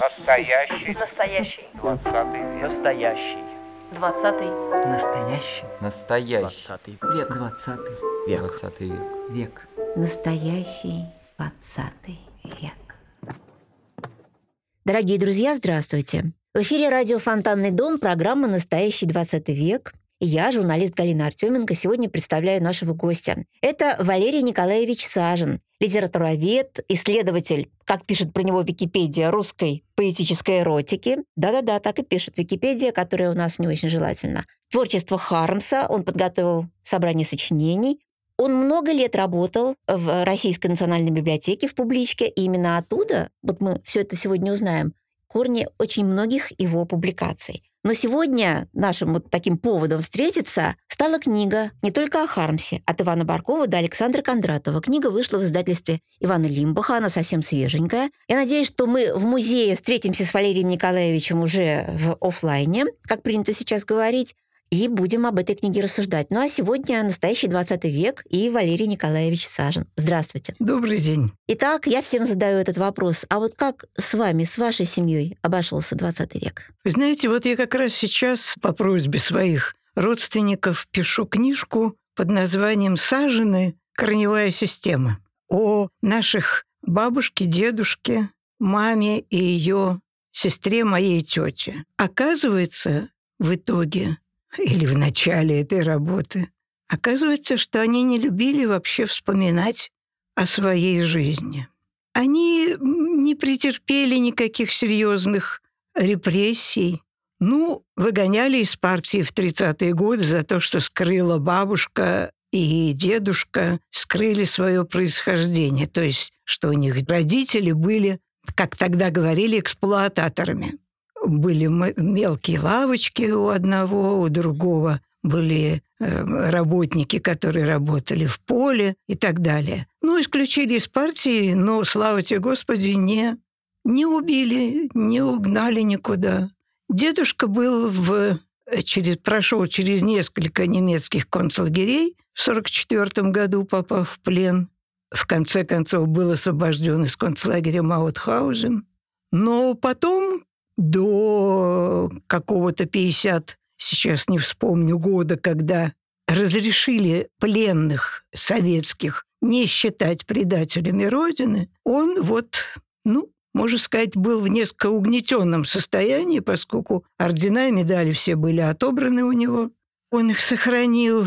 Настоящий. Настоящий. Двадцатый век. Настоящий. Двадцатый. Настоящий. Настоящий. Двадцатый век. Двадцатый век. Двадцатый век. Век. Настоящий двадцатый век. Дорогие друзья, здравствуйте. В эфире радио «Фонтанный дом», программа «Настоящий 20 век». Я, журналист Галина Артеменко, сегодня представляю нашего гостя. Это Валерий Николаевич Сажин, литературовед, исследователь, как пишет про него Википедия, русской поэтической эротики. Да-да-да, так и пишет Википедия, которая у нас не очень желательно. Творчество Хармса, он подготовил собрание сочинений, он много лет работал в Российской национальной библиотеке в публичке, и именно оттуда, вот мы все это сегодня узнаем, корни очень многих его публикаций. Но сегодня нашим вот таким поводом встретиться стала книга не только о Хармсе, от Ивана Баркова до Александра Кондратова. Книга вышла в издательстве Ивана Лимбаха, она совсем свеженькая. Я надеюсь, что мы в музее встретимся с Валерием Николаевичем уже в офлайне, как принято сейчас говорить, и будем об этой книге рассуждать. Ну а сегодня настоящий 20 век и Валерий Николаевич Сажин. Здравствуйте. Добрый день. Итак, я всем задаю этот вопрос. А вот как с вами, с вашей семьей обошелся 20 век? Вы знаете, вот я как раз сейчас по просьбе своих родственников пишу книжку под названием «Сажены. Корневая система» о наших бабушке, дедушке, маме и ее сестре моей тете. Оказывается, в итоге или в начале этой работы, оказывается, что они не любили вообще вспоминать о своей жизни. Они не претерпели никаких серьезных репрессий. Ну, выгоняли из партии в 30-е годы за то, что скрыла бабушка и дедушка, скрыли свое происхождение. То есть, что у них родители были, как тогда говорили, эксплуататорами были мелкие лавочки у одного, у другого были э, работники, которые работали в поле и так далее. Ну, исключили из партии, но, слава тебе, Господи, не, не убили, не угнали никуда. Дедушка был в, через, прошел через несколько немецких концлагерей, в 1944 году попав в плен. В конце концов, был освобожден из концлагеря Маутхаузен. Но потом, до какого-то 50, сейчас не вспомню года, когда разрешили пленных советских не считать предателями Родины, он вот, ну, можно сказать, был в несколько угнетенном состоянии, поскольку ордена и медали все были отобраны у него. Он их сохранил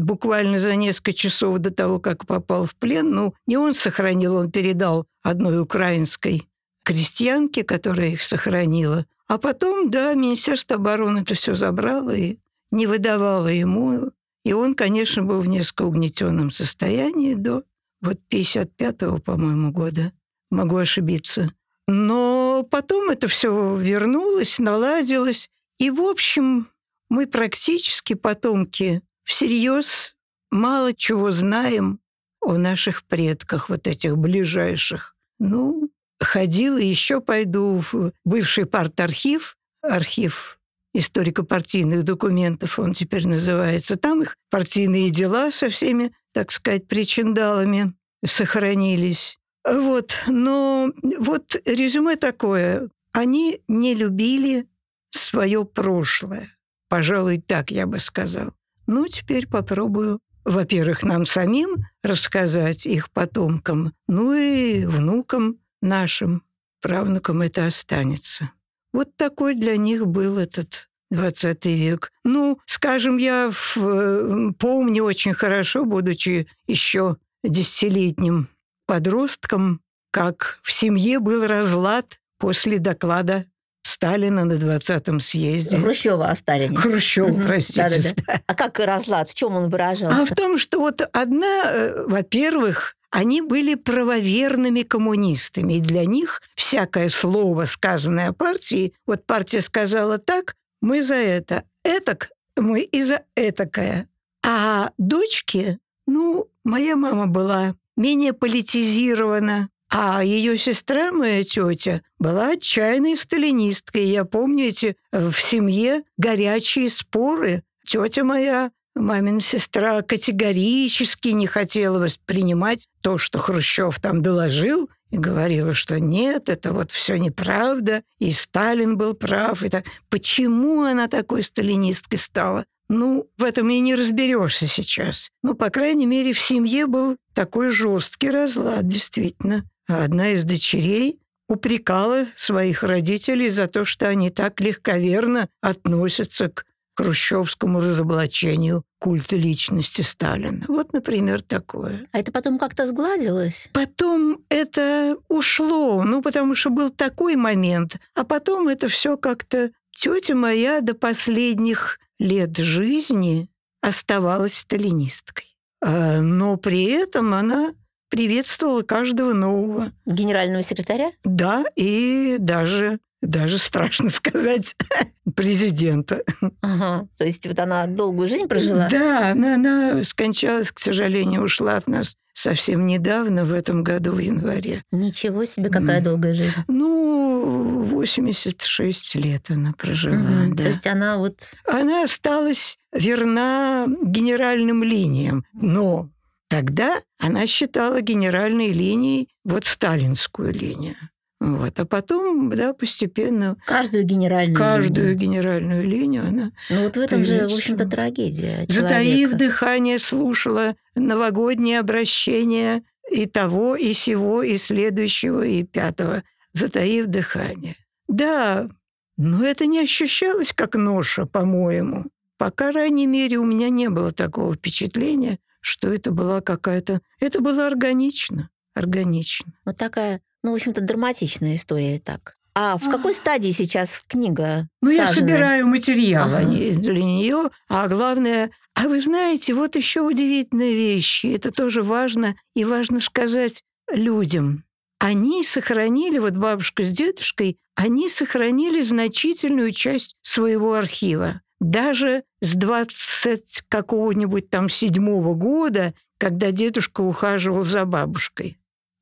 буквально за несколько часов до того, как попал в плен. Ну, не он сохранил, он передал одной украинской крестьянке, которая их сохранила. А потом, да, Министерство обороны это все забрало и не выдавало ему. И он, конечно, был в несколько угнетенном состоянии до вот 55-го, по-моему, года. Могу ошибиться. Но потом это все вернулось, наладилось. И, в общем, мы практически потомки всерьез мало чего знаем о наших предках, вот этих ближайших. Ну, ходила, еще пойду в бывший парт-архив, архив историко-партийных документов, он теперь называется. Там их партийные дела со всеми, так сказать, причиндалами сохранились. Вот, но вот резюме такое. Они не любили свое прошлое. Пожалуй, так я бы сказал. Ну, теперь попробую, во-первых, нам самим рассказать их потомкам, ну и внукам нашим правнукам это останется. Вот такой для них был этот 20 век. Ну, скажем, я в, э, помню очень хорошо, будучи еще десятилетним подростком, как в семье был разлад после доклада Сталина на 20-м съезде. Хрущева о Сталине. Хрущева, угу. простите. Да-да-да. А как разлад? В чем он выражался? А в том, что вот одна, э, во-первых, они были правоверными коммунистами, и для них всякое слово, сказанное партией, вот партия сказала так, мы за это, этак, мы и за этакое. А дочки, ну, моя мама была менее политизирована, а ее сестра, моя тетя, была отчаянной сталинисткой. Я помню эти в семье горячие споры. Тетя моя Мамина сестра категорически не хотела воспринимать то, что Хрущев там доложил, и говорила, что нет, это вот все неправда, и Сталин был прав. И так. Почему она такой сталинисткой стала? Ну, в этом и не разберешься сейчас. Ну, по крайней мере, в семье был такой жесткий разлад, действительно. А одна из дочерей упрекала своих родителей за то, что они так легковерно относятся к хрущевскому разоблачению культа личности Сталина. Вот, например, такое. А это потом как-то сгладилось? Потом это ушло, ну, потому что был такой момент, а потом это все как-то... Тетя моя до последних лет жизни оставалась сталинисткой. А, но при этом она приветствовала каждого нового. Генерального секретаря? Да, и даже даже страшно сказать, президента. Ага. То есть вот она долгую жизнь прожила? Да, она, она скончалась, к сожалению, ушла от нас совсем недавно, в этом году, в январе. Ничего себе, какая mm. долгая жизнь. Ну, 86 лет она прожила, mm-hmm. да. То есть она вот... Она осталась верна генеральным линиям, но тогда она считала генеральной линией вот сталинскую линию. Вот. А потом, да, постепенно... Каждую генеральную Каждую линию. генеральную линию она... Ну вот в этом же, в общем-то, трагедия Затаив человека. дыхание, слушала новогодние обращения и того, и сего, и следующего, и пятого. Затаив дыхание. Да, но это не ощущалось как ноша, по-моему. По крайней мере, у меня не было такого впечатления, что это была какая-то... Это было органично. Органично. Вот такая ну, в общем-то, драматичная история так. А в какой стадии сейчас книга? Ну, сажена? я собираю материал ага. для нее, а главное, а вы знаете, вот еще удивительная вещь, это тоже важно, и важно сказать людям. Они сохранили, вот бабушка с дедушкой, они сохранили значительную часть своего архива. Даже с 20 какого-нибудь там седьмого года, когда дедушка ухаживал за бабушкой.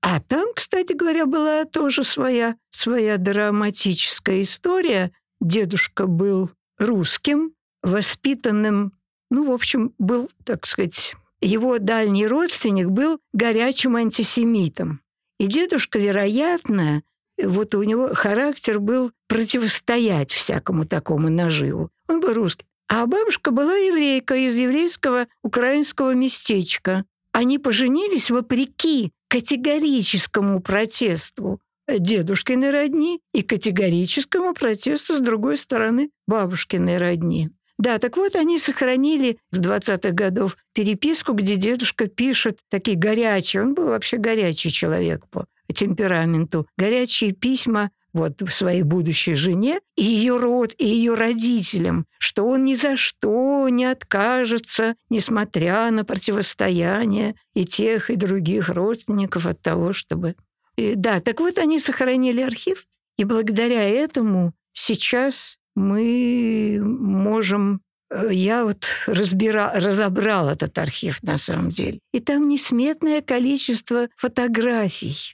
А там, кстати говоря, была тоже своя, своя драматическая история. Дедушка был русским, воспитанным, ну, в общем, был, так сказать, его дальний родственник был горячим антисемитом. И дедушка, вероятно, вот у него характер был противостоять всякому такому наживу. Он был русский. А бабушка была еврейка из еврейского украинского местечка. Они поженились вопреки категорическому протесту дедушкиной родни и категорическому протесту, с другой стороны, бабушкиной родни. Да, так вот они сохранили с 20-х годов переписку, где дедушка пишет такие горячие, он был вообще горячий человек по темпераменту, горячие письма вот своей будущей жене и ее род, и ее родителям, что он ни за что не откажется, несмотря на противостояние и тех, и других родственников от того, чтобы... И, да, так вот они сохранили архив, и благодаря этому сейчас мы можем э, я вот разбира, разобрал этот архив на самом деле. И там несметное количество фотографий.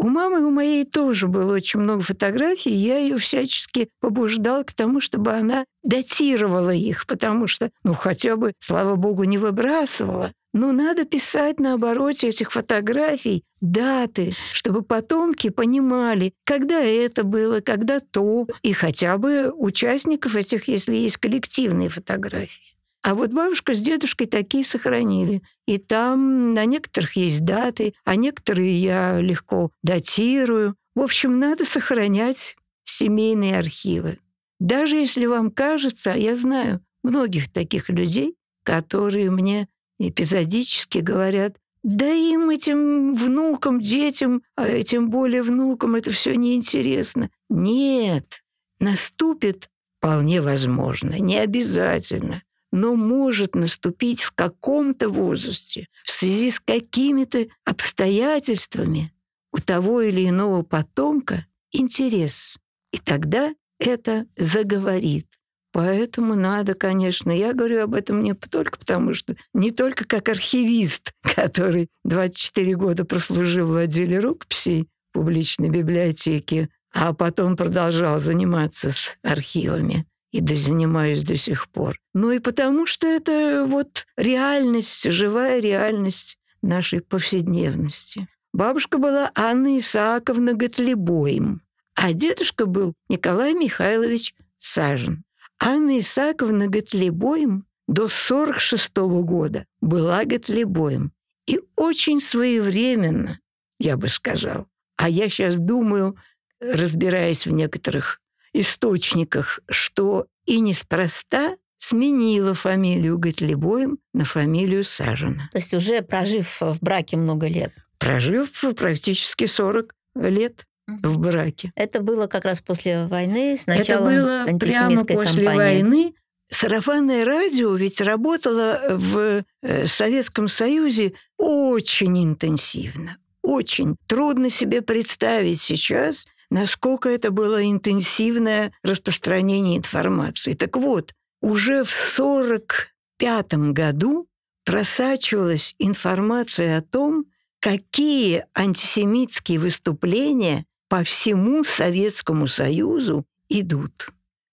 У мамы у моей тоже было очень много фотографий, я ее всячески побуждал к тому, чтобы она датировала их, потому что, ну, хотя бы, слава богу, не выбрасывала. Но надо писать на обороте этих фотографий даты, чтобы потомки понимали, когда это было, когда то, и хотя бы участников этих, если есть коллективные фотографии. А вот бабушка с дедушкой такие сохранили. И там на некоторых есть даты, а некоторые я легко датирую. В общем, надо сохранять семейные архивы. Даже если вам кажется, я знаю многих таких людей, которые мне эпизодически говорят, да им, этим внукам, детям, а этим более внукам это все неинтересно. Нет, наступит вполне возможно, не обязательно но может наступить в каком-то возрасте в связи с какими-то обстоятельствами у того или иного потомка интерес. И тогда это заговорит. Поэтому надо, конечно, я говорю об этом не только потому, что не только как архивист, который 24 года прослужил в отделе рукописей публичной библиотеки, а потом продолжал заниматься с архивами и занимаюсь до сих пор. Ну и потому что это вот реальность, живая реальность нашей повседневности. бабушка была Анна Исааковна Готлебоем, а дедушка был Николай Михайлович Сажен. Анна Исааковна Готлебоем до 46 года была Готлебоем. И очень своевременно, я бы сказал. А я сейчас думаю, разбираясь в некоторых источниках, что и неспроста сменила фамилию Готлебоем на фамилию Сажина. То есть уже прожив в браке много лет. Прожив практически 40 лет в браке. Это было как раз после войны, с началом Это было прямо после кампании. войны. Сарафанное радио ведь работало в э, Советском Союзе очень интенсивно. Очень. Трудно себе представить сейчас, насколько это было интенсивное распространение информации. Так вот, уже в 1945 году просачивалась информация о том, какие антисемитские выступления по всему Советскому Союзу идут.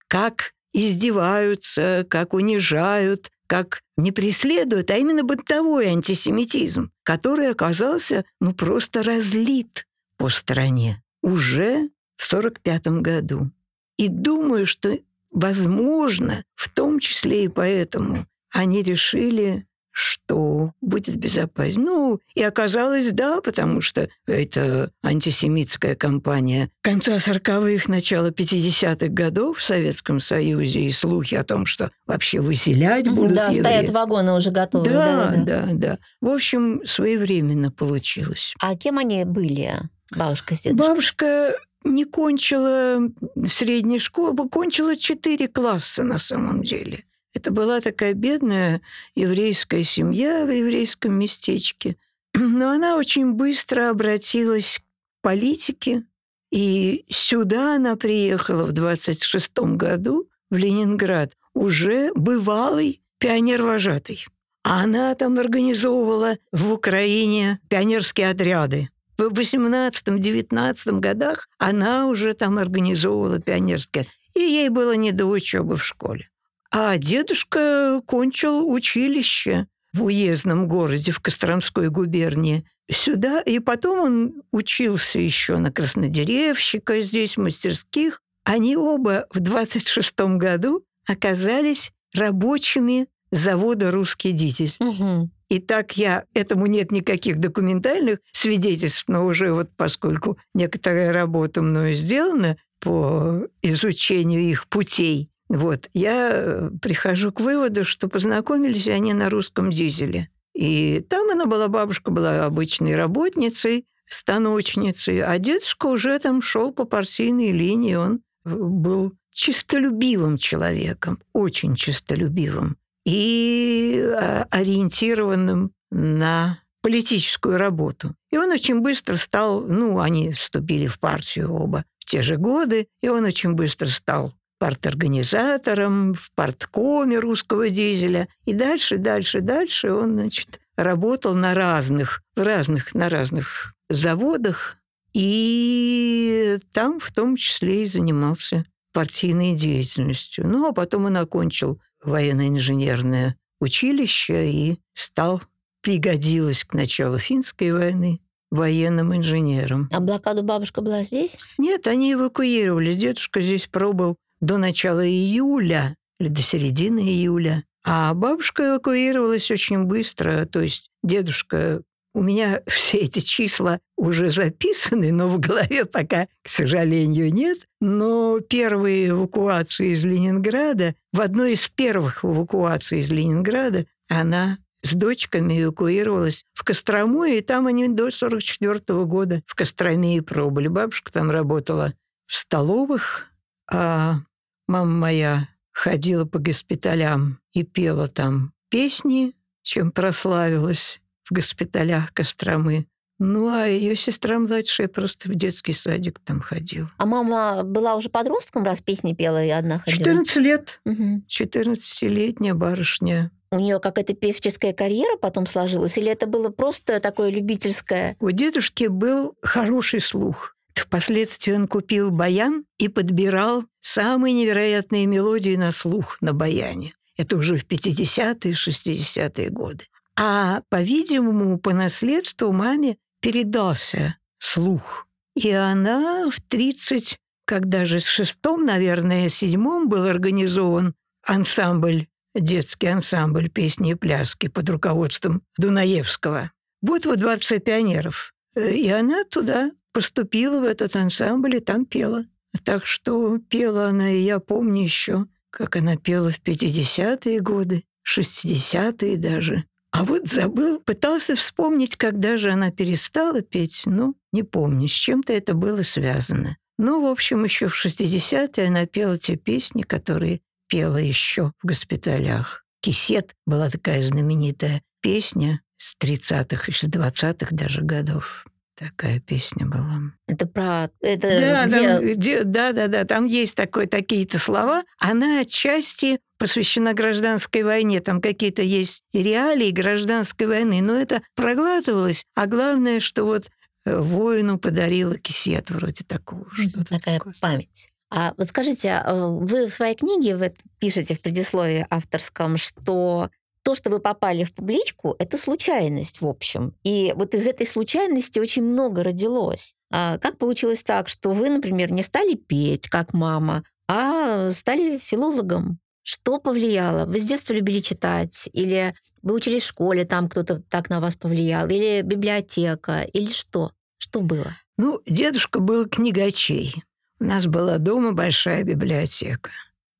Как издеваются, как унижают, как не преследуют, а именно бытовой антисемитизм, который оказался ну просто разлит по стране уже в 1945 году. И думаю, что, возможно, в том числе и поэтому они решили что будет безопаснее. Ну, и оказалось, да, потому что это антисемитская кампания конца 40-х, начала 50-х годов в Советском Союзе, и слухи о том, что вообще выселять будут Да, евреев. стоят вагоны уже готовы. Да, да, да, да. В общем, своевременно получилось. А кем они были, бабушка с дедушкой? Бабушка не кончила средней школы, кончила четыре класса на самом деле. Это была такая бедная еврейская семья в еврейском местечке. Но она очень быстро обратилась к политике, и сюда она приехала в 26 году, в Ленинград, уже бывалый пионер-вожатый. А она там организовывала в Украине пионерские отряды. В 18-19 годах она уже там организовывала пионерские. И ей было не до учебы в школе. А дедушка кончил училище в уездном городе в Костромской губернии. Сюда, и потом он учился еще на краснодеревщика здесь, в мастерских. Они оба в 26 году оказались рабочими завода «Русский дизель». Угу. И так я, этому нет никаких документальных свидетельств, но уже вот поскольку некоторая работа мною сделана по изучению их путей, вот, я э, прихожу к выводу, что познакомились они на русском дизеле. И там она была, бабушка была обычной работницей, станочницей, а дедушка уже там шел по партийной линии, он был чистолюбивым человеком, очень чистолюбивым и а, ориентированным на политическую работу. И он очень быстро стал, ну, они вступили в партию оба в те же годы, и он очень быстро стал парторганизатором в парткоме русского дизеля. И дальше, дальше, дальше он, значит, работал на разных, в разных, на разных заводах. И там в том числе и занимался партийной деятельностью. Ну, а потом он окончил военно-инженерное училище и стал, пригодилось к началу финской войны, военным инженером. А блокаду бабушка была здесь? Нет, они эвакуировались. Дедушка здесь пробыл до начала июля или до середины июля. А бабушка эвакуировалась очень быстро. То есть дедушка... У меня все эти числа уже записаны, но в голове пока, к сожалению, нет. Но первые эвакуации из Ленинграда, в одной из первых эвакуаций из Ленинграда, она с дочками эвакуировалась в Кострому, и там они до 44 года в Костроме и пробыли. Бабушка там работала в столовых, а мама моя ходила по госпиталям и пела там песни, чем прославилась в госпиталях Костромы. Ну, а ее сестра младшая просто в детский садик там ходила. А мама была уже подростком, раз песни пела и одна ходила? 14 лет. Мгм. 14-летняя барышня. У нее какая-то певческая карьера потом сложилась? Или это было просто такое любительское? У дедушки был хороший слух. Впоследствии он купил баян и подбирал самые невероятные мелодии на слух на баяне. Это уже в 50-е, 60-е годы. А, по-видимому, по наследству маме передался слух. И она в 30, когда же с шестом, наверное, седьмом был организован ансамбль, детский ансамбль песни и пляски под руководством Дунаевского. Вот во Дворце пионеров. И она туда поступила, в этот ансамбль, и там пела. Так что пела она, и я помню еще, как она пела в 50-е годы, 60-е даже. А вот забыл, пытался вспомнить, когда же она перестала петь, ну, не помню, с чем-то это было связано. Ну, в общем, еще в 60-е она пела те песни, которые пела еще в госпиталях. «Кисет» была такая знаменитая песня с 30-х, с 20-х даже годов. Такая песня была. Это про... Это да, где... там, где, да, да, да, там есть такой, такие-то слова. Она отчасти посвящена гражданской войне. Там какие-то есть реалии гражданской войны. Но это проглатывалось. А главное, что вот э, воину подарила кисет вроде такого. Что Такая такое. память. А вот скажите, а вы в своей книге вы пишете в предисловии авторском, что то, что вы попали в публичку, это случайность, в общем. И вот из этой случайности очень много родилось. А как получилось так, что вы, например, не стали петь, как мама, а стали филологом? Что повлияло? Вы с детства любили читать? Или вы учились в школе, там кто-то так на вас повлиял? Или библиотека? Или что? Что было? Ну, дедушка был книгачей. У нас была дома большая библиотека.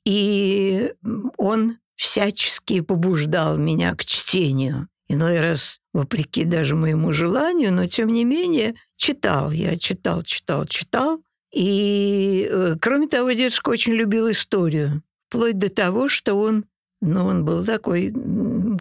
И он всячески побуждал меня к чтению. Иной раз, вопреки даже моему желанию, но тем не менее читал. Я читал, читал, читал. И, э, кроме того, дедушка очень любил историю. Вплоть до того, что он, ну, он был такой,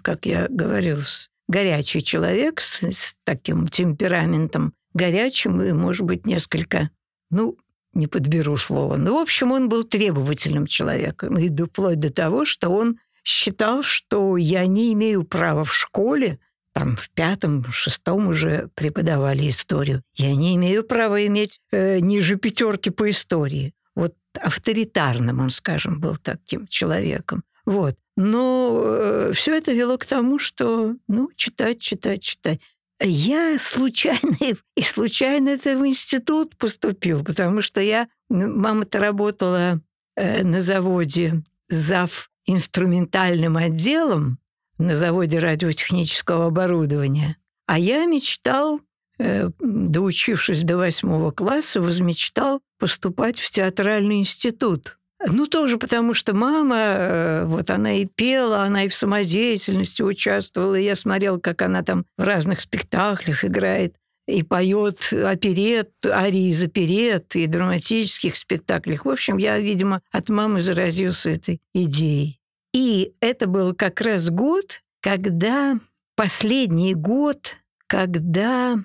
как я говорил, горячий человек с, с таким темпераментом, горячим и, может быть, несколько, ну, не подберу слово. Но, в общем, он был требовательным человеком. И вплоть до того, что он считал, что я не имею права в школе, там в пятом, в шестом уже преподавали историю, я не имею права иметь э, ниже пятерки по истории. Вот авторитарным он, скажем, был таким человеком. Вот. Но э, все это вело к тому, что, ну, читать, читать, читать. Я случайно, и случайно это в институт поступил, потому что я, мама-то работала э, на заводе зав инструментальным отделом на заводе радиотехнического оборудования. А я мечтал, э, доучившись до восьмого класса, возмечтал поступать в театральный институт. Ну, тоже потому, что мама, э, вот она и пела, она и в самодеятельности участвовала. Я смотрел, как она там в разных спектаклях играет и поет оперет, арии из оперет и драматических спектаклях. В общем, я, видимо, от мамы заразился этой идеей. И это был как раз год, когда последний год, когда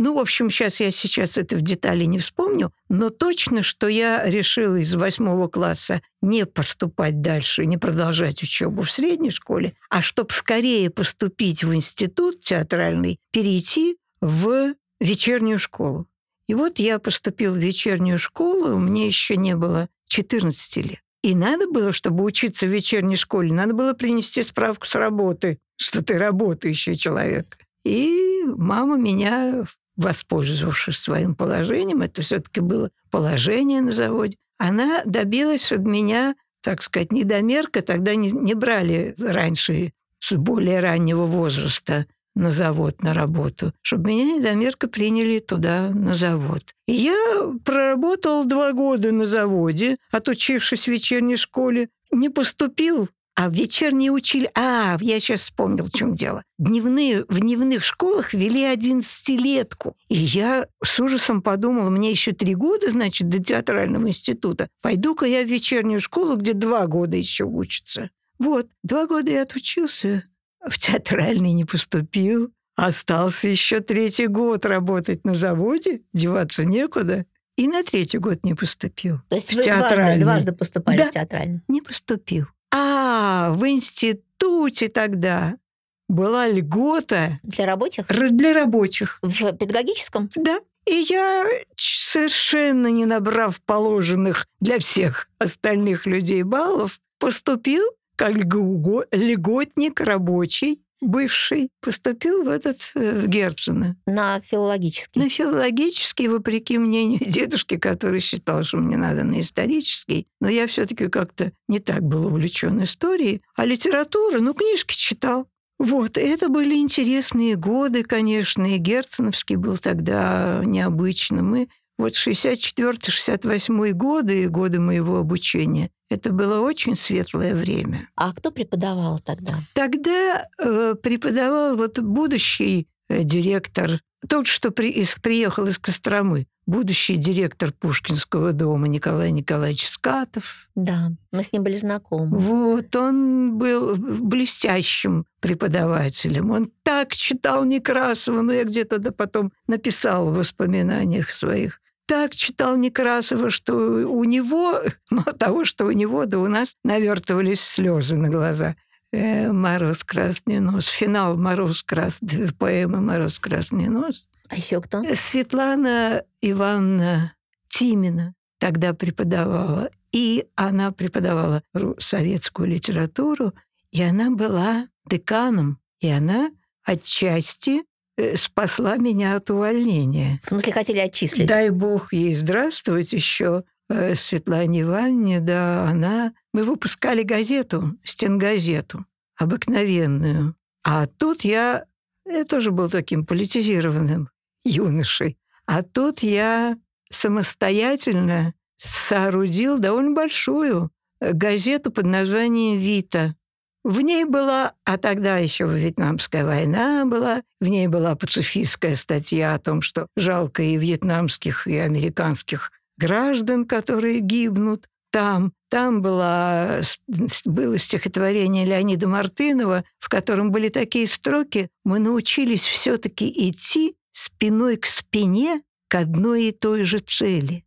ну, в общем, сейчас я сейчас это в детали не вспомню, но точно, что я решила из восьмого класса не поступать дальше, не продолжать учебу в средней школе, а чтобы скорее поступить в институт театральный, перейти в вечернюю школу. И вот я поступил в вечернюю школу, мне еще не было 14 лет. И надо было, чтобы учиться в вечерней школе, надо было принести справку с работы, что ты работающий человек. И мама меня, воспользовавшись своим положением, это все-таки было положение на заводе, она добилась, чтобы меня, так сказать, недомерка, тогда не, не брали раньше с более раннего возраста на завод, на работу, чтобы меня недомерка приняли туда, на завод. И я проработал два года на заводе, отучившись в вечерней школе, не поступил а в вечерние учили... А, я сейчас вспомнил, в чем дело. Дневные, в дневных школах вели одиннадцатилетку. И я с ужасом подумала, мне еще три года, значит, до театрального института. Пойду-ка я в вечернюю школу, где два года еще учатся. Вот, два года я отучился, в театральный не поступил. Остался еще третий год работать на заводе, деваться некуда. И на третий год не поступил. То есть в вы дважды, театральный. дважды поступали Да. в театральный? Не поступил. А, в институте тогда была льгота Для рабочих? для рабочих. В педагогическом? Да. И я, совершенно не набрав положенных для всех остальных людей баллов, поступил как льго- льготник рабочий бывший, поступил в этот, э, в Герцена. На филологический. На филологический, вопреки мнению дедушки, который считал, что мне надо на исторический. Но я все таки как-то не так был увлечен историей. А литература, ну, книжки читал. Вот, это были интересные годы, конечно, и Герценовский был тогда необычным. Мы вот 64-68 годы, годы моего обучения, это было очень светлое время. А кто преподавал тогда? Тогда э, преподавал вот будущий э, директор, тот, что при, из, приехал из Костромы, будущий директор Пушкинского дома Николай Николаевич Скатов. Да, мы с ним были знакомы. Вот, он был блестящим преподавателем. Он так читал Некрасова, но я где-то да потом написал в воспоминаниях своих так читал Некрасова, что у него, мало того, что у него, да у нас навертывались слезы на глаза. Э, «Мороз, красный нос». Финал «Мороз, красный», поэмы «Мороз, красный нос». А еще кто? Э, Светлана Ивановна Тимина тогда преподавала. И она преподавала советскую литературу, и она была деканом. И она отчасти спасла меня от увольнения. В смысле, хотели отчислить? Дай бог ей здравствовать еще. Э, Светлане Ивановне, да, она... Мы выпускали газету, стенгазету, обыкновенную. А тут я... Я тоже был таким политизированным юношей. А тут я самостоятельно соорудил довольно большую газету под названием «Вита». В ней была, а тогда еще Вьетнамская война была, в ней была пацифистская статья о том, что жалко и вьетнамских, и американских граждан, которые гибнут там. Там была, было стихотворение Леонида Мартынова, в котором были такие строки «Мы научились все-таки идти спиной к спине к одной и той же цели».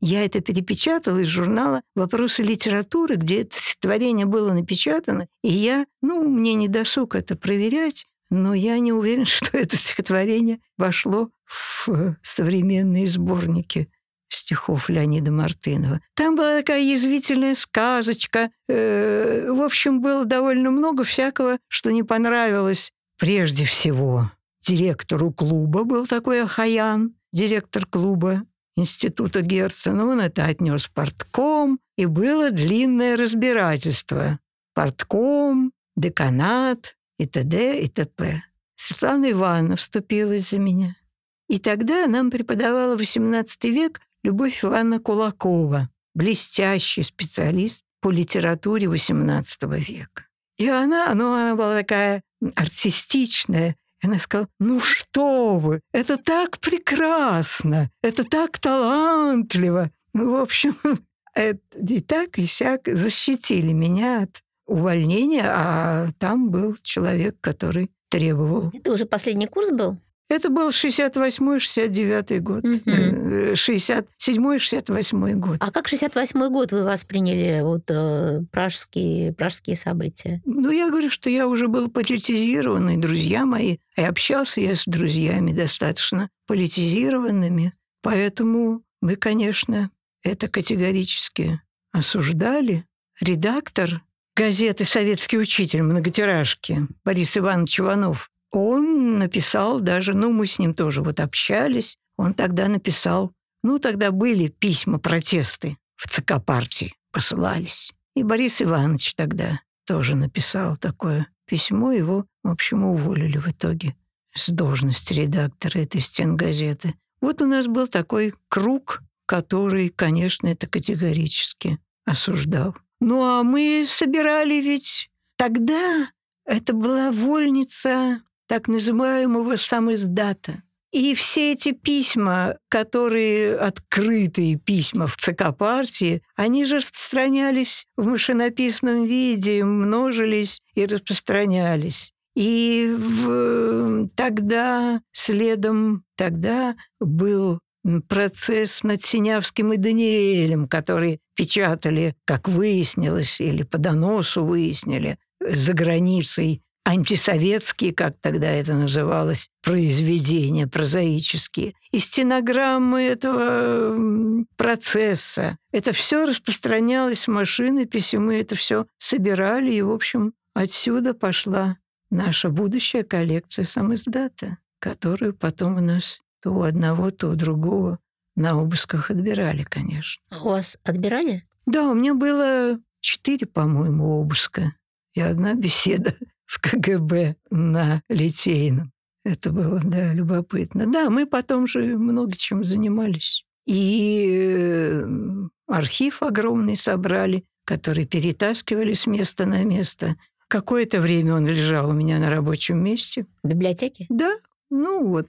Я это перепечатала из журнала «Вопросы литературы», где это стихотворение было напечатано, и я, ну, мне не досуг это проверять, но я не уверен, что это стихотворение вошло в современные сборники стихов Леонида Мартынова. Там была такая язвительная сказочка. Э, в общем, было довольно много всякого, что не понравилось прежде всего. Директору клуба был такой Ахаян, директор клуба института Герцена. Он это отнес портком, и было длинное разбирательство. Портком, деканат и т.д. и т.п. Светлана Ивановна вступилась за меня. И тогда нам преподавала XVIII век Любовь Ивановна Кулакова, блестящий специалист по литературе XVIII века. И она, ну, она была такая артистичная, она сказала, ну что вы, это так прекрасно, это так талантливо. Ну, в общем, это и так, и сяк защитили меня от увольнения, а там был человек, который требовал. Это уже последний курс был? Это был 68-69 год. Угу. 67-68 год. А как 68 год вы восприняли вот, э, пражские, пражские события? Ну, я говорю, что я уже был политизированный, друзья мои. И общался я с друзьями достаточно политизированными. Поэтому мы, конечно, это категорически осуждали. Редактор газеты «Советский учитель» многотиражки Борис Иванович Иванов он написал даже, ну, мы с ним тоже вот общались, он тогда написал, ну, тогда были письма, протесты в ЦК партии посылались. И Борис Иванович тогда тоже написал такое письмо, его, в общем, уволили в итоге с должности редактора этой стенгазеты. Вот у нас был такой круг, который, конечно, это категорически осуждал. Ну а мы собирали ведь тогда, это была вольница так называемого самиздата. И все эти письма, которые открытые письма в ЦК партии, они же распространялись в машинописном виде, множились и распространялись. И в, тогда, следом, тогда был процесс над Синявским и Даниэлем, которые печатали, как выяснилось, или по доносу выяснили, за границей антисоветские, как тогда это называлось, произведения прозаические, и стенограммы этого процесса. Это все распространялось в машинописи, мы это все собирали, и, в общем, отсюда пошла наша будущая коллекция самоиздата, которую потом у нас то у одного, то у другого на обысках отбирали, конечно. А у вас отбирали? Да, у меня было четыре, по-моему, обыска и одна беседа в КГБ на Литейном. Это было, да, любопытно. Да, мы потом же много чем занимались. И э, архив огромный собрали, который перетаскивали с места на место. Какое-то время он лежал у меня на рабочем месте. В библиотеке? Да, ну вот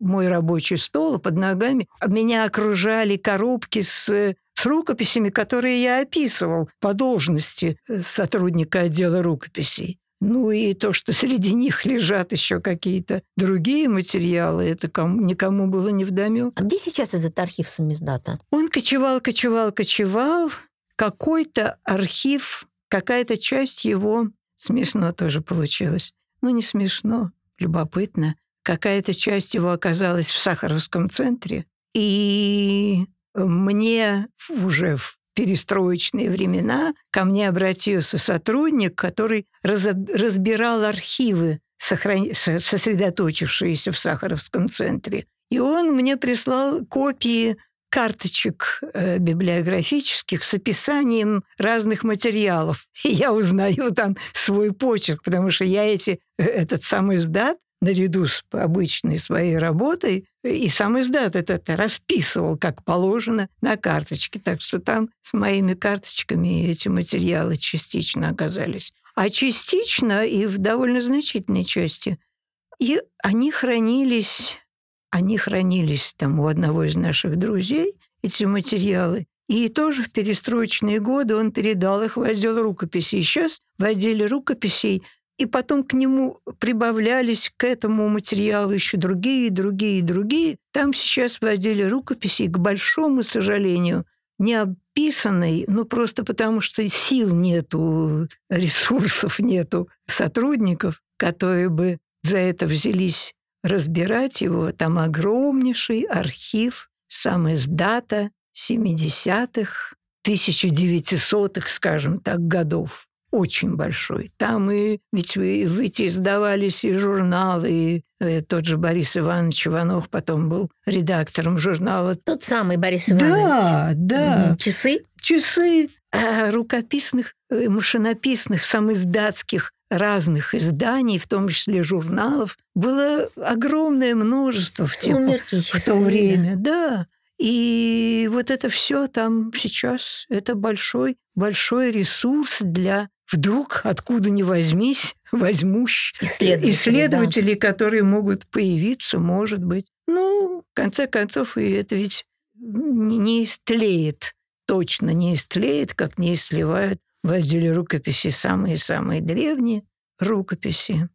мой рабочий стол, а под ногами меня окружали коробки с, с рукописями, которые я описывал по должности э, сотрудника отдела рукописей. Ну и то, что среди них лежат еще какие-то другие материалы, это кому, никому было не вдомек. А где сейчас этот архив самиздата? Он кочевал, кочевал, кочевал. Какой-то архив, какая-то часть его смешно тоже получилось. Ну, не смешно, любопытно. Какая-то часть его оказалась в Сахаровском центре. И мне уже в перестроечные времена ко мне обратился сотрудник, который разбирал архивы, сосредоточившиеся в Сахаровском центре. И он мне прислал копии карточек э, библиографических с описанием разных материалов. И я узнаю там свой почерк, потому что я эти, э, этот самый издат наряду с обычной своей работой, и сам издат это расписывал, как положено, на карточке. Так что там с моими карточками эти материалы частично оказались. А частично и в довольно значительной части. И они хранились, они хранились там у одного из наших друзей, эти материалы. И тоже в перестроечные годы он передал их в отдел рукописей. Сейчас в отделе рукописей и потом к нему прибавлялись к этому материалу еще другие, другие, другие. Там сейчас в отделе рукописей, к большому сожалению, не описанный, ну просто потому что сил нету, ресурсов нету, сотрудников, которые бы за это взялись разбирать его. Там огромнейший архив сам из дата 70-х, 1900-х, скажем так, годов очень большой. Там и ведь выйти издавались и журналы, и э, тот же Борис Иванович Иванов потом был редактором журнала. Тот самый Борис Иванович. Да, да. Часы? Часы а рукописных, э, машинописных, самоиздатских разных изданий, в том числе журналов, было огромное множество в, Сумерки, в то время. Да. И вот это все там сейчас, это большой, большой ресурс для вдруг, откуда ни возьмись, возьмущ исследователи, исследователи да. которые могут появиться, может быть. Ну, в конце концов, и это ведь не истлеет, точно не истлеет, как не истлевают в отделе рукописи самые-самые древние рукописи,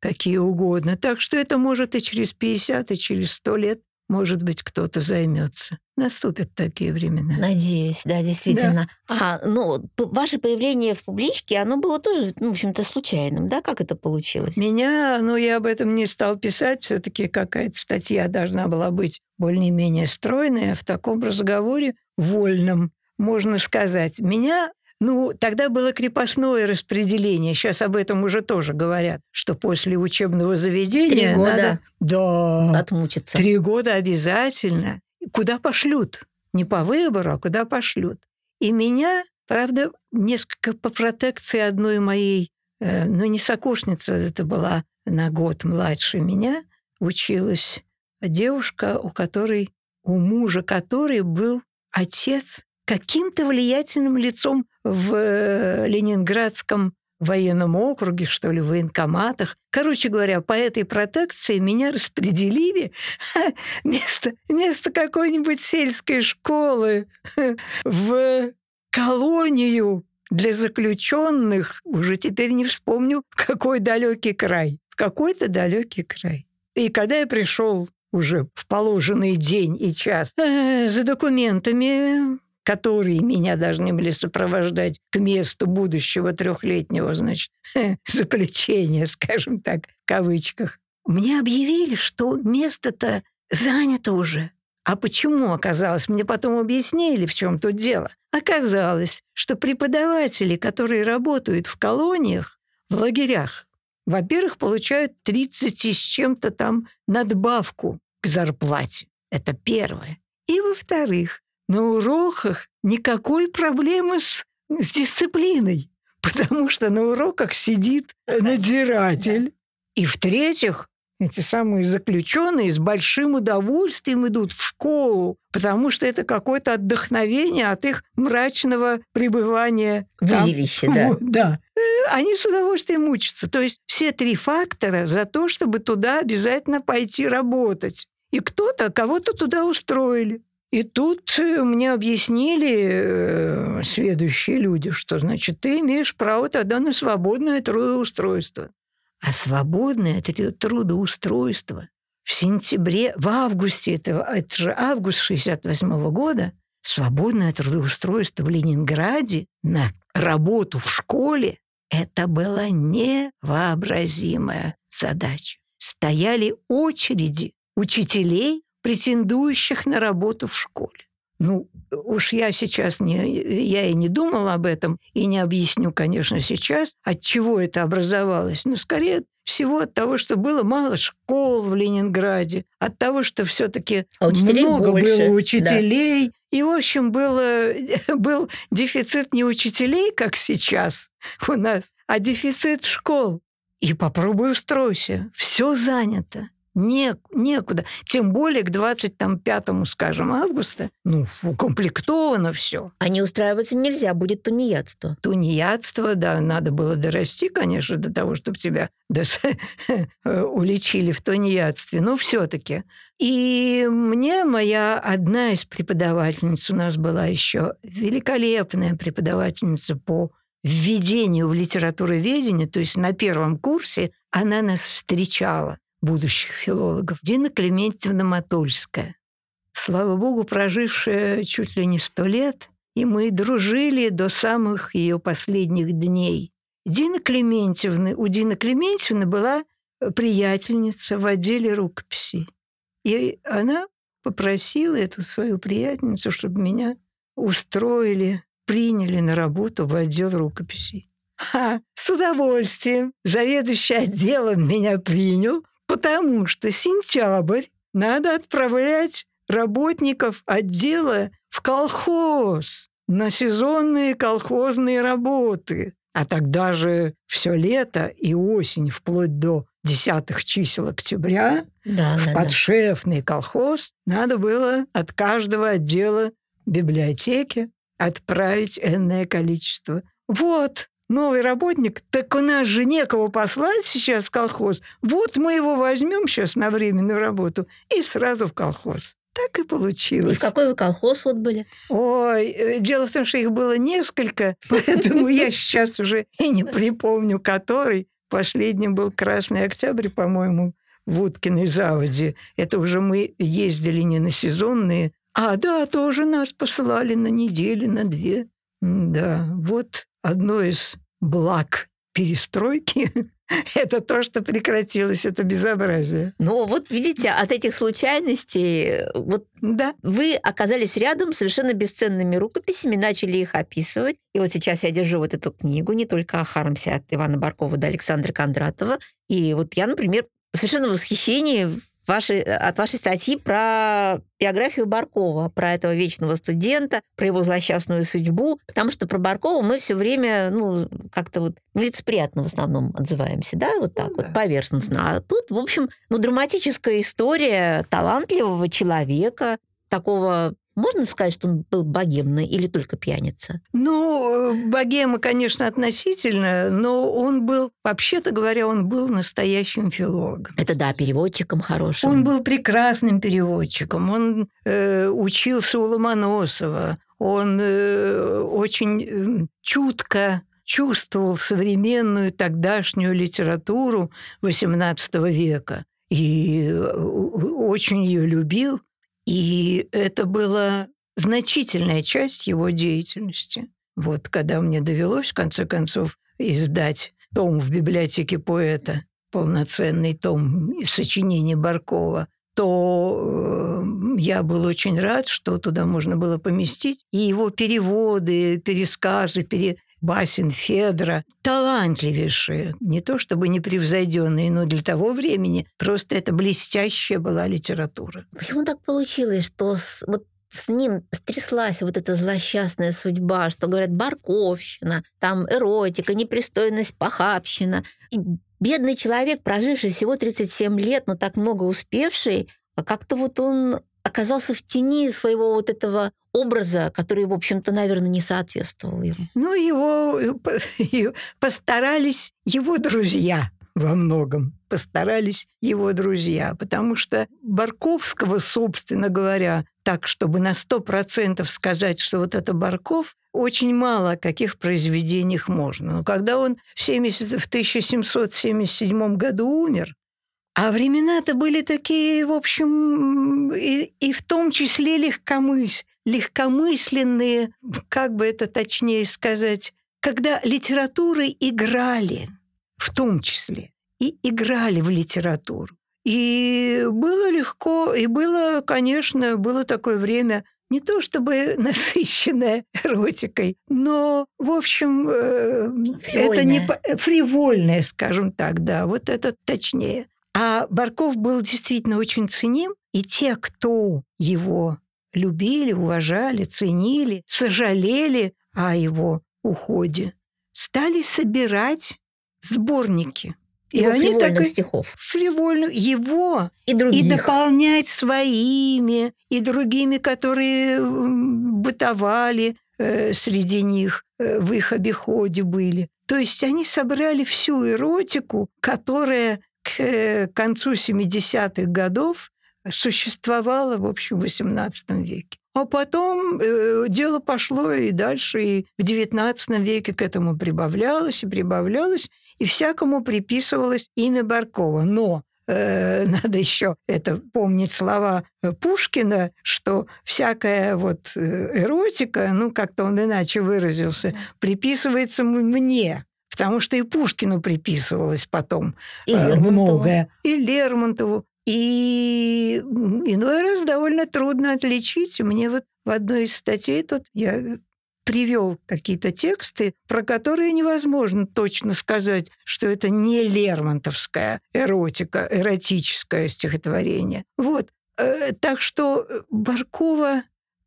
какие угодно. Так что это может и через 50, и через 100 лет может быть, кто-то займется. Наступят такие времена. Надеюсь, да, действительно. Да. А, ну, ваше появление в публичке, оно было тоже, ну, в общем-то, случайным, да? Как это получилось? Меня, ну, я об этом не стал писать. все таки какая-то статья должна была быть более-менее стройная. В таком разговоре вольном, можно сказать. Меня ну, тогда было крепостное распределение. Сейчас об этом уже тоже говорят, что после учебного заведения Три года надо... Да. Отмучиться. Три года обязательно. Куда пошлют? Не по выбору, а куда пошлют. И меня, правда, несколько по протекции одной моей, э, ну, не сокурсница, это была на год младше меня, училась девушка, у которой, у мужа которой был отец каким-то влиятельным лицом в э, Ленинградском военном округе, что ли, в военкоматах. Короче говоря, по этой протекции меня распределили вместо, вместо какой-нибудь сельской школы в колонию для заключенных, уже теперь не вспомню, какой далекий край, в какой-то далекий край. И когда я пришел уже в положенный день и час э, за документами которые меня должны были сопровождать к месту будущего трехлетнего, значит, заключения, скажем так, в кавычках. Мне объявили, что место-то занято уже. А почему оказалось? Мне потом объяснили, в чем тут дело. Оказалось, что преподаватели, которые работают в колониях, в лагерях, во-первых, получают 30 и с чем-то там надбавку к зарплате. Это первое. И во-вторых, на уроках никакой проблемы с, с дисциплиной, потому что на уроках сидит надзиратель. И в-третьих, эти самые заключенные с большим удовольствием идут в школу, потому что это какое-то отдохновение от их мрачного пребывания. В узилище, да. Вот, да. Э, Они с удовольствием учатся. То есть все три фактора за то, чтобы туда обязательно пойти работать. И кто-то кого-то туда устроили. И тут э, мне объяснили э, сведущие люди, что, значит, ты имеешь право тогда на свободное трудоустройство. А свободное тру- трудоустройство в сентябре, в августе, это, это же август 68 года, свободное трудоустройство в Ленинграде на работу в школе, это была невообразимая задача. Стояли очереди учителей, претендующих на работу в школе. Ну, уж я сейчас не, я и не думала об этом, и не объясню, конечно, сейчас, от чего это образовалось. Но скорее всего от того, что было мало школ в Ленинграде, от того, что все-таки А много больше, было да. учителей. И, в общем, было, был дефицит не учителей, как сейчас у нас, а дефицит школ. И попробуй устройся. Все занято. Не, некуда. Тем более к 25, скажем, августа, ну, укомплектовано все. А не устраиваться нельзя, будет тунеядство. Тунеядство, да, надо было дорасти, конечно, до того, чтобы тебя дос- уличили в тунеядстве, но все-таки. И мне моя одна из преподавательниц, у нас была еще великолепная преподавательница по введению в литературоведение, то есть на первом курсе она нас встречала, будущих филологов, Дина Клементьевна Матольская. Слава богу, прожившая чуть ли не сто лет, и мы дружили до самых ее последних дней. Дина Клементьевна, у Дины Клементьевны была приятельница в отделе рукописей. И она попросила эту свою приятельницу, чтобы меня устроили, приняли на работу в отдел рукописей. Ха, с удовольствием. Заведующий отделом меня принял, потому что сентябрь надо отправлять работников отдела в колхоз на сезонные колхозные работы. А тогда же все лето и осень, вплоть до десятых чисел октября, Да, в да, да. подшефный колхоз надо было от каждого отдела библиотеки отправить энное количество. Вот, новый работник, так у нас же некого послать сейчас в колхоз. Вот мы его возьмем сейчас на временную работу и сразу в колхоз. Так и И получилось. в какой вы колхоз вот были? Ой, э, дело в том, что их было несколько, поэтому я сейчас уже и не припомню, который. Последним был Красный Октябрь, по-моему, в Уткиной заводе. Это уже мы ездили не на сезонные, а да, тоже нас посылали на недели, на две. Да, вот одно из благ перестройки – это то, что прекратилось, это безобразие. Ну, вот видите, от этих случайностей, вот Да, вы оказались рядом с совершенно бесценными рукописями, начали их описывать. И вот сейчас я держу вот эту книгу, не только о Хармсе от Ивана Баркова до Александра Кондратова. И вот я, например, совершенно в восхищении вашей, от вашей статьи про биографию Баркова, про этого вечного студента, про его злосчастную судьбу, потому что про Баркова мы все время, ну, как-то вот нелицеприятно в основном отзываемся, да, вот так Ну вот, да. поверхностно. А тут, в общем, ну, драматическая история талантливого человека, такого можно сказать, что он был богемный или только пьяница? Ну, э, богема, конечно, относительно, но он был, вообще-то говоря, он был настоящим филологом. Это да, переводчиком хорошим. Он был прекрасным переводчиком, он э, учился у Ломоносова, он э, очень э, чутко чувствовал современную тогдашнюю литературу XVIII века и э, очень ее любил, и это была значительная часть его деятельности. Вот когда мне довелось, в конце концов, издать том в библиотеке поэта, полноценный том сочинений Баркова, то э, я был очень рад, что туда можно было поместить и его переводы, пересказы, пере, Басин, Федра, талантливейшие, не то чтобы непревзойденные, но для того времени просто это блестящая была литература. Почему так получилось, что с, вот с ним стряслась вот эта злосчастная судьба, что говорят барковщина, там эротика, непристойность, похабщина. И бедный человек, проживший всего 37 лет, но так много успевший, а как-то вот он оказался в тени своего вот этого образа, который, в общем-то, наверное, не соответствовал ему. Ну, его э, постарались его друзья во многом постарались его друзья, потому что Барковского, собственно говоря, так, чтобы на сто процентов сказать, что вот это Барков, очень мало каких произведениях можно. Но когда он в, 70, в 1777 году умер, а времена-то были такие, в общем, и, и в том числе легкомыс, легкомысленные, как бы это точнее сказать, когда литературы играли, в том числе, и играли в литературу. И было легко, и было, конечно, было такое время не то чтобы насыщенное эротикой, но, в общем, э, это не фривольное, скажем так, да, вот это точнее. А Барков был действительно очень ценим, и те, кто его любили, уважали, ценили, сожалели о его уходе, стали собирать сборники. И его они так стихов. Фривольно его и, других. и дополнять своими, и другими, которые бытовали э, среди них, э, в их обиходе были. То есть они собрали всю эротику, которая к э, концу 70-х годов существовала, в общем, в XVIII веке. А потом э, дело пошло и дальше, и в XIX веке к этому прибавлялось и прибавлялось, и всякому приписывалось имя Баркова. Но э, надо еще это помнить слова Пушкина, что всякая вот э, эротика, ну как-то он иначе выразился, приписывается мне. Потому что и Пушкину приписывалось потом и э, многое. И Лермонтову. И иной раз довольно трудно отличить. Мне вот в одной из статей тут я привел какие-то тексты, про которые невозможно точно сказать, что это не Лермонтовская эротика, эротическое стихотворение. Вот. Э, так что Баркова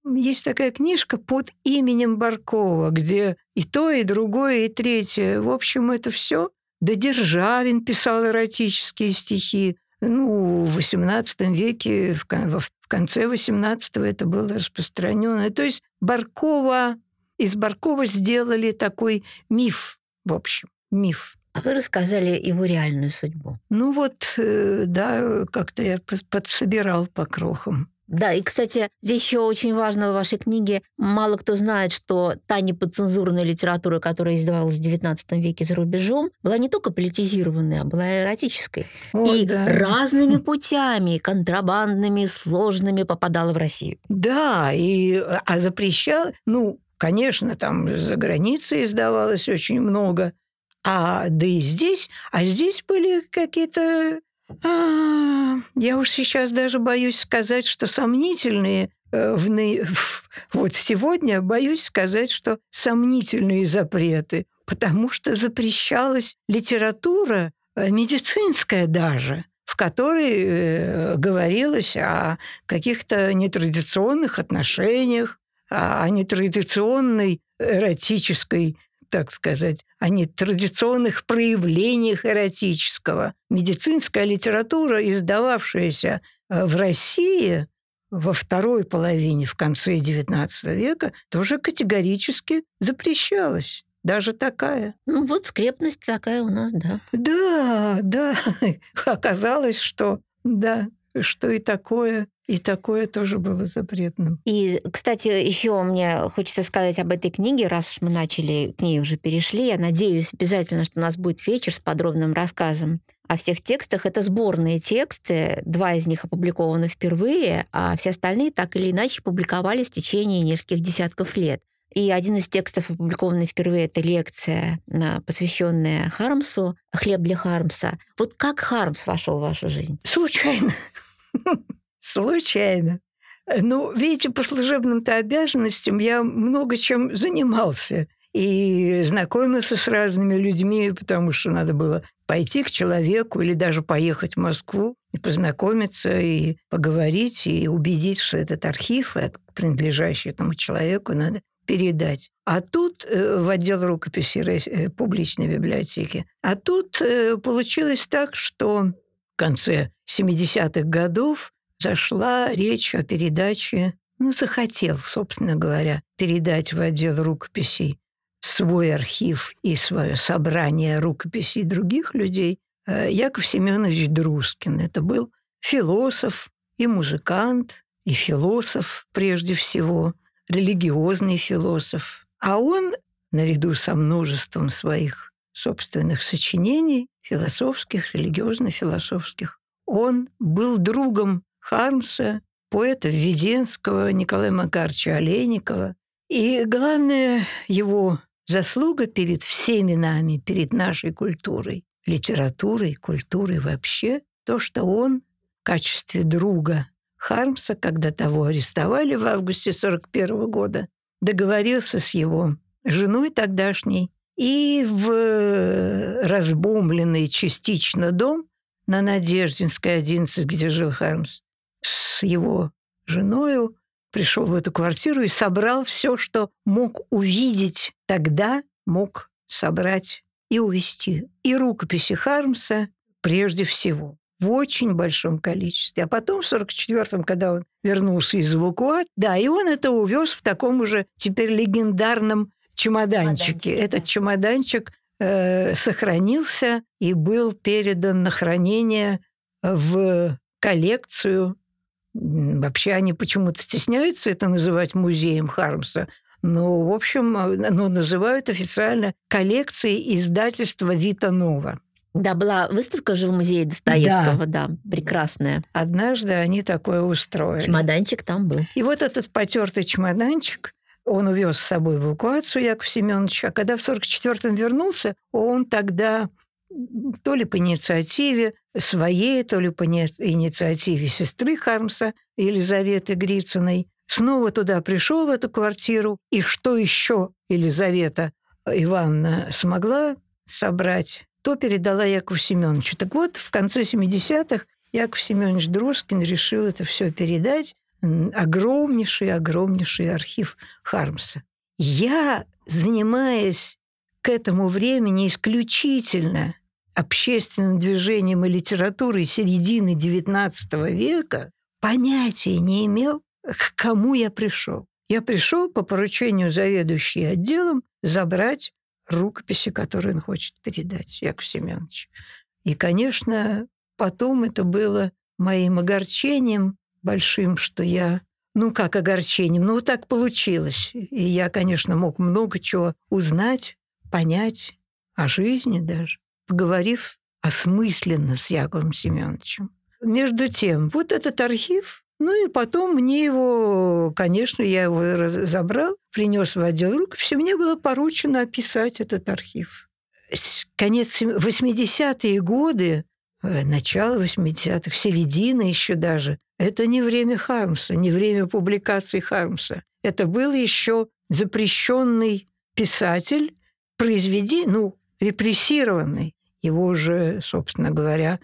есть такая книжка под именем Баркова, где и то, и другое, и третье. В общем, это все. Да Державин писал эротические стихи. Ну, в XVIII веке, в конце XVIII это было распространено. То есть Баркова, из Баркова сделали такой миф, в общем, миф. А вы рассказали его реальную судьбу. Ну вот, э, да, как-то я подсобирал по крохам. Да, и, кстати, здесь еще очень важно в вашей книге, мало кто знает, что та неподцензурная литература, которая издавалась в XIX веке за рубежом, была не только политизированной, а была эротической. О, и да. разными путями, контрабандными, сложными попадала в Россию. Да, и, а запрещал, ну, конечно, там за границей издавалось очень много, а да и здесь, а здесь были какие-то а, я уж сейчас даже боюсь сказать, что сомнительные э, в, вот сегодня боюсь сказать, что сомнительные запреты, потому что запрещалась литература э, медицинская даже, в которой э, говорилось о каких-то нетрадиционных отношениях, о нетрадиционной эротической так сказать, о нетрадиционных проявлениях эротического. Медицинская литература, издававшаяся э, в России во второй половине, в конце XIX века, тоже категорически запрещалась. Даже такая. Ну вот скрепность такая у нас, да. Да, да. Оказалось, что да, что и такое и такое тоже было запретным. И, кстати, еще мне хочется сказать об этой книге, раз уж мы начали к ней уже перешли. Я надеюсь обязательно, что у нас будет вечер с подробным рассказом о всех текстах. Это сборные тексты, два из них опубликованы впервые, а все остальные так или иначе публиковались в течение нескольких десятков лет. И один из текстов, опубликованный впервые, это лекция, посвященная Хармсу, «Хлеб для Хармса». Вот как Хармс вошел в вашу жизнь? Случайно. Случайно. Ну, видите, по служебным-то обязанностям я много чем занимался. и знакомился с разными людьми, потому что надо было пойти к человеку или даже поехать в Москву и познакомиться, и поговорить, и убедить, что этот архив, принадлежащий этому человеку, надо передать. А тут э, в отдел рукописи э, публичной библиотеки. А тут э, получилось так, что в конце 70-х годов зашла речь о передаче, ну, захотел, собственно говоря, передать в отдел рукописей свой архив и свое собрание рукописей других людей Яков Семенович Друскин. Это был философ и музыкант, и философ прежде всего – религиозный философ. А он, наряду со множеством своих собственных сочинений, философских, религиозно-философских, он был другом Хармса, поэта Введенского, Николая Макаровича Олейникова. И главная его заслуга перед всеми нами, перед нашей культурой, литературой, культурой вообще, то, что он в качестве друга Хармса, когда того арестовали в августе 41 года, договорился с его женой тогдашней и в разбомбленный частично дом на Надеждинской 11, где жил Хармс, с его женою пришел в эту квартиру и собрал все, что мог увидеть тогда, мог собрать и увести. И рукописи Хармса прежде всего в очень большом количестве. А потом в 44-м, когда он вернулся из эвакуации, да, и он это увез в таком уже теперь легендарном чемоданчике. Чемоданчик, Этот да. чемоданчик э, сохранился и был передан на хранение в коллекцию. Вообще они почему-то стесняются это называть музеем Хармса, но, в общем, но называют официально коллекцией издательства «Вита Нова». Да, была выставка же в музее Достоевского, да. да, прекрасная. Однажды они такое устроили. Чемоданчик там был. И вот этот потертый чемоданчик, он увез с собой в эвакуацию Яков Семенович, а когда в 44-м вернулся, он тогда то ли по инициативе своей, то ли по инициативе сестры Хармса Елизаветы Грицыной, снова туда пришел в эту квартиру, и что еще Елизавета Ивановна смогла собрать то передала Якову Семеновичу. Так вот, в конце 70-х Яков Семенович Друскин решил это все передать. Огромнейший, огромнейший архив Хармса. Я, занимаясь к этому времени исключительно общественным движением и литературой середины XIX века, понятия не имел, к кому я пришел. Я пришел по поручению заведующей отделом забрать рукописи, которые он хочет передать, Яков Семенович. И, конечно, потом это было моим огорчением большим, что я ну, как огорчением, ну, вот так получилось. И я, конечно, мог много чего узнать, понять о жизни даже, поговорив осмысленно с Яковом Семеновичем. Между тем, вот этот архив, ну и потом мне его, конечно, я его разобрал, принес в отдел рукописи, мне было поручено описать этот архив. Конец 80-е годы, э, начало 80-х, середина еще даже, это не время Хармса, не время публикации Хармса. Это был еще запрещенный писатель, произведи, ну, репрессированный. Его же, собственно говоря,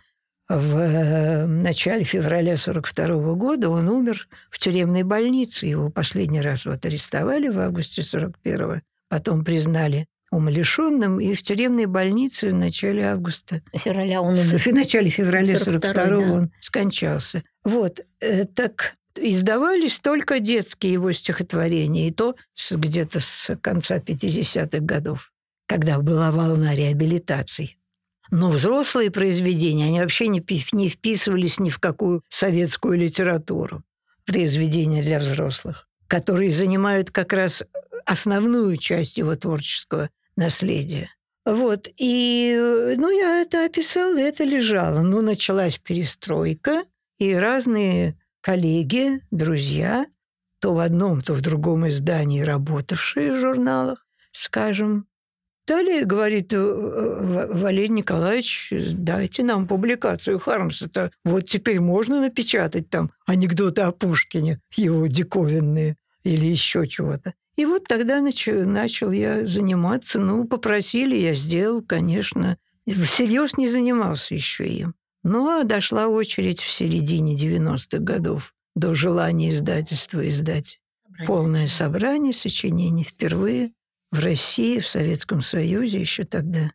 в э, начале февраля 42 года он умер в тюремной больнице. Его последний раз вот арестовали в августе 41 потом признали умалишенным, и в тюремной больнице в начале августа. Февраля он умер. В начале февраля 42 да. он скончался. Вот, э, так издавались только детские его стихотворения, и то где-то с конца 50-х годов, когда была волна реабилитаций. Но взрослые произведения, они вообще не, не вписывались ни в какую советскую литературу. Произведения для взрослых, которые занимают как раз основную часть его творческого наследия. Вот, и, ну, я это описала, это лежало. Но началась перестройка, и разные коллеги, друзья, то в одном, то в другом издании работавшие в журналах, скажем, Далее говорит э, Валерий Николаевич, дайте нам публикацию Хармса-то. Вот теперь можно напечатать там анекдоты о Пушкине, его диковинные или еще чего-то. И вот тогда нач- начал я заниматься. Ну, попросили, я сделал, конечно. Всерьез не занимался еще им. Ну, а дошла очередь в середине 90-х годов до желания издательства издать полное собрание сочинений впервые в России, в Советском Союзе еще тогда.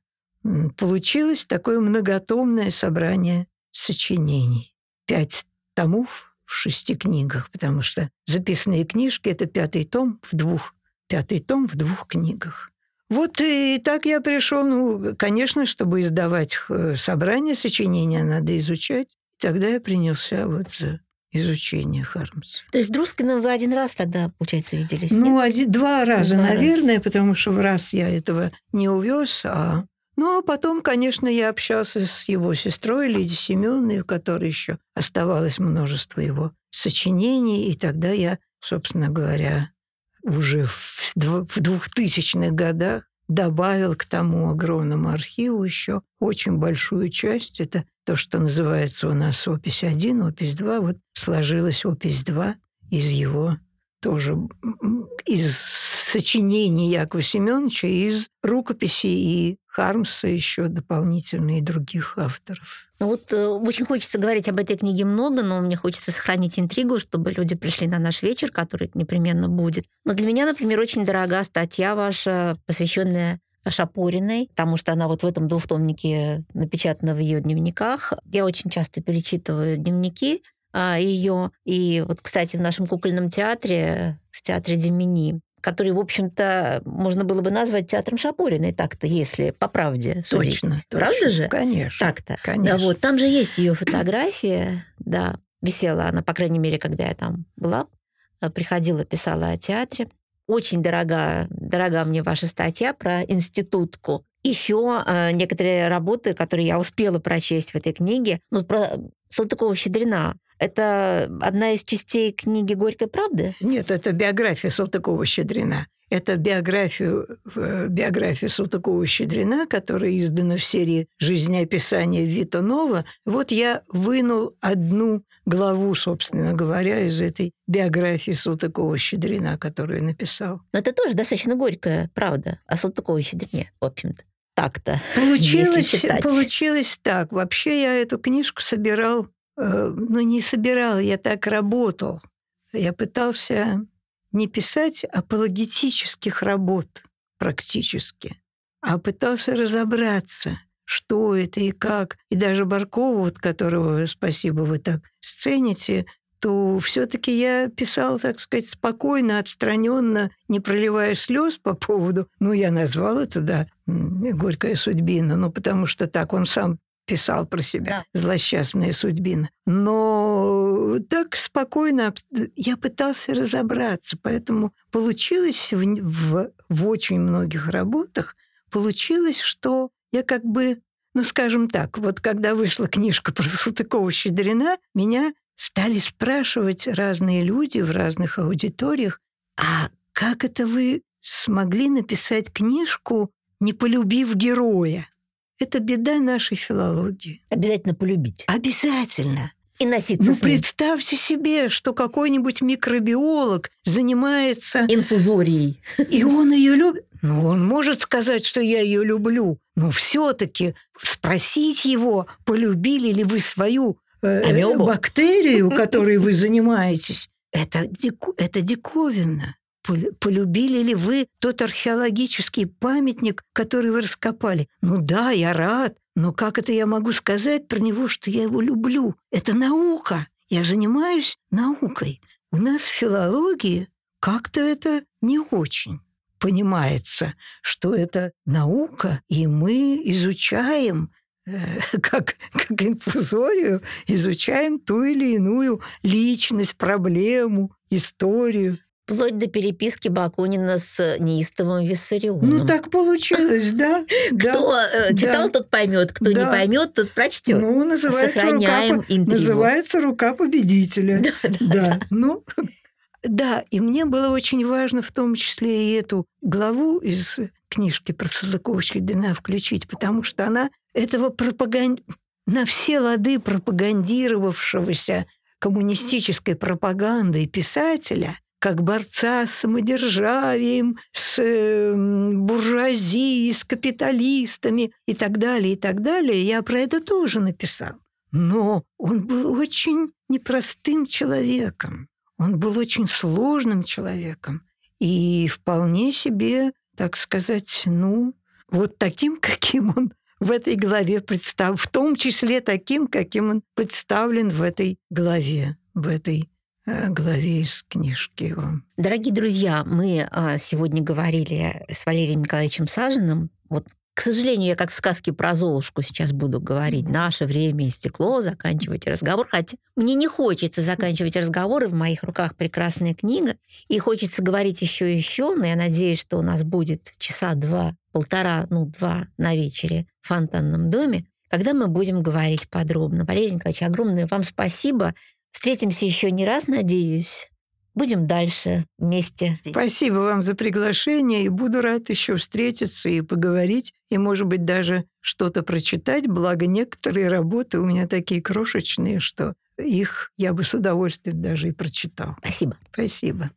Получилось такое многотомное собрание сочинений. Пять томов в шести книгах, потому что записанные книжки — это пятый том в двух, пятый том в двух книгах. Вот и так я пришел, ну, конечно, чтобы издавать э, собрание сочинения, надо изучать. Тогда я принялся вот за изучение Хармса. То есть с Друскиным вы один раз тогда, получается, виделись? Ну, нет? один, два раза, Два раза. наверное, потому что в раз я этого не увез, а... Ну, а потом, конечно, я общался с его сестрой Лидией Семеновной, у которой еще оставалось множество его сочинений, и тогда я, собственно говоря, уже в двухтысячных годах добавил к тому огромному архиву еще очень большую часть. Это то, что называется у нас опись 1, опись 2. Вот сложилась опись 2 из его тоже из сочинений Якова Семеновича, из рукописей и Хармса еще дополнительно и других авторов. Ну вот э, очень хочется говорить об этой книге много, но мне хочется сохранить интригу, чтобы люди пришли на наш вечер, который непременно будет. Но для меня, например, очень дорога статья ваша, посвященная Шапориной, потому что она вот в этом двухтомнике напечатана в ее дневниках. Я очень часто перечитываю дневники ее. И вот, кстати, в нашем кукольном театре, в театре Демини, который, в общем-то, можно было бы назвать театром Шапориной так-то, если по правде судить. Точно. Правда точно. же? Конечно. Так-то. Конечно. Да, вот, там же есть ее фотография, да, висела она, по крайней мере, когда я там была, э, приходила, писала о театре. Очень дорога, дорога мне ваша статья про институтку. Еще э, некоторые работы, которые я успела прочесть в этой книге, ну, про Салтыкова-Щедрина. Это одна из частей книги «Горькой правды»? Нет, это биография Салтыкова-Щедрина. Это биографию, э, биография Салтыкова-Щедрина, которая издана в серии «Жизнеописание Вита Нова». Вот я вынул одну главу, собственно говоря, из этой биографии Салтыкова-Щедрина, которую написал. Но это тоже достаточно горькая правда о Салтыковой-Щедрине, в общем-то. Так-то. Получилось, получилось так. Вообще я эту книжку собирал, ну не собирал, я так работал. Я пытался не писать апологетических работ практически, а пытался разобраться, что это и как. И даже Баркова, вот которого, спасибо, вы так сцените, то все-таки я писал, так сказать, спокойно, отстраненно, не проливая слез по поводу. Ну, я назвал это, да, горькая судьбина, ну, потому что так он сам писал про себя, злосчастная судьбина. Но так спокойно я пытался разобраться, поэтому получилось в, в, в очень многих работах, получилось, что я как бы, ну, скажем так, вот когда вышла книжка про Салтыкова-Щедрина, меня стали спрашивать разные люди в разных аудиториях, а как это вы смогли написать книжку, не полюбив героя? Это беда нашей филологии. Обязательно полюбить. Обязательно. И носиться Ну, с ним. представьте себе, что какой-нибудь микробиолог занимается, Инфузорией. и он ее любит. Ну, он может сказать, что я ее люблю, но все-таки спросить его, полюбили ли вы свою э, Амебу. бактерию, которой вы занимаетесь, это, дику- это диковинно. Пол- Полюбили ли вы тот археологический памятник, который вы раскопали? Ну да, я рад, но как это я могу сказать про него, что я его люблю? Это наука. Я занимаюсь наукой. У нас в филологии как-то это не очень понимается, что это наука, и мы изучаем э, как, как инфузорию, изучаем ту или иную личность, проблему, историю. Вплоть до переписки Бакунина с неистовым Виссарионом. Ну, так получилось, да? Кто э, читал, тот поймет, кто не поймет, тот прочтет. Ну, называется Сохраняем рука, по- интригу. называется рука победителя. Да, ну, да, и мне было очень важно в том числе и эту главу из книжки про Салтыкова-Щедрина включить, потому что она этого пропаган... на все лады пропагандировавшегося коммунистической пропагандой писателя, как борца с самодержавием, с э, буржуазией, с капиталистами и так далее, и так далее. Я про это тоже написал. Но он был очень непростым человеком. Он был очень сложным человеком. И вполне себе, так сказать, ну, вот таким, каким он в этой главе представлен, в том числе таким, каким он представлен в этой главе, в этой главе из книжки его. Дорогие друзья, мы а, сегодня говорили с Валерием Николаевичем Сажиным. Вот к сожалению, я как в сказке про Золушку сейчас буду говорить. Наше время истекло, заканчивать разговор. Хотя мне не хочется заканчивать разговоры, в моих руках прекрасная книга. И хочется говорить еще и еще, но я надеюсь, что у нас будет часа два, полтора, ну, два на вечере в фонтанном доме, когда мы будем говорить подробно. Валерий Николаевич, огромное вам спасибо. Встретимся еще не раз, надеюсь. Будем дальше вместе. Спасибо вам за приглашение, и буду рад еще встретиться и поговорить, и, может быть, даже что-то прочитать, благо некоторые работы у меня такие крошечные, что их я бы с удовольствием даже и прочитал. Спасибо. Спасибо.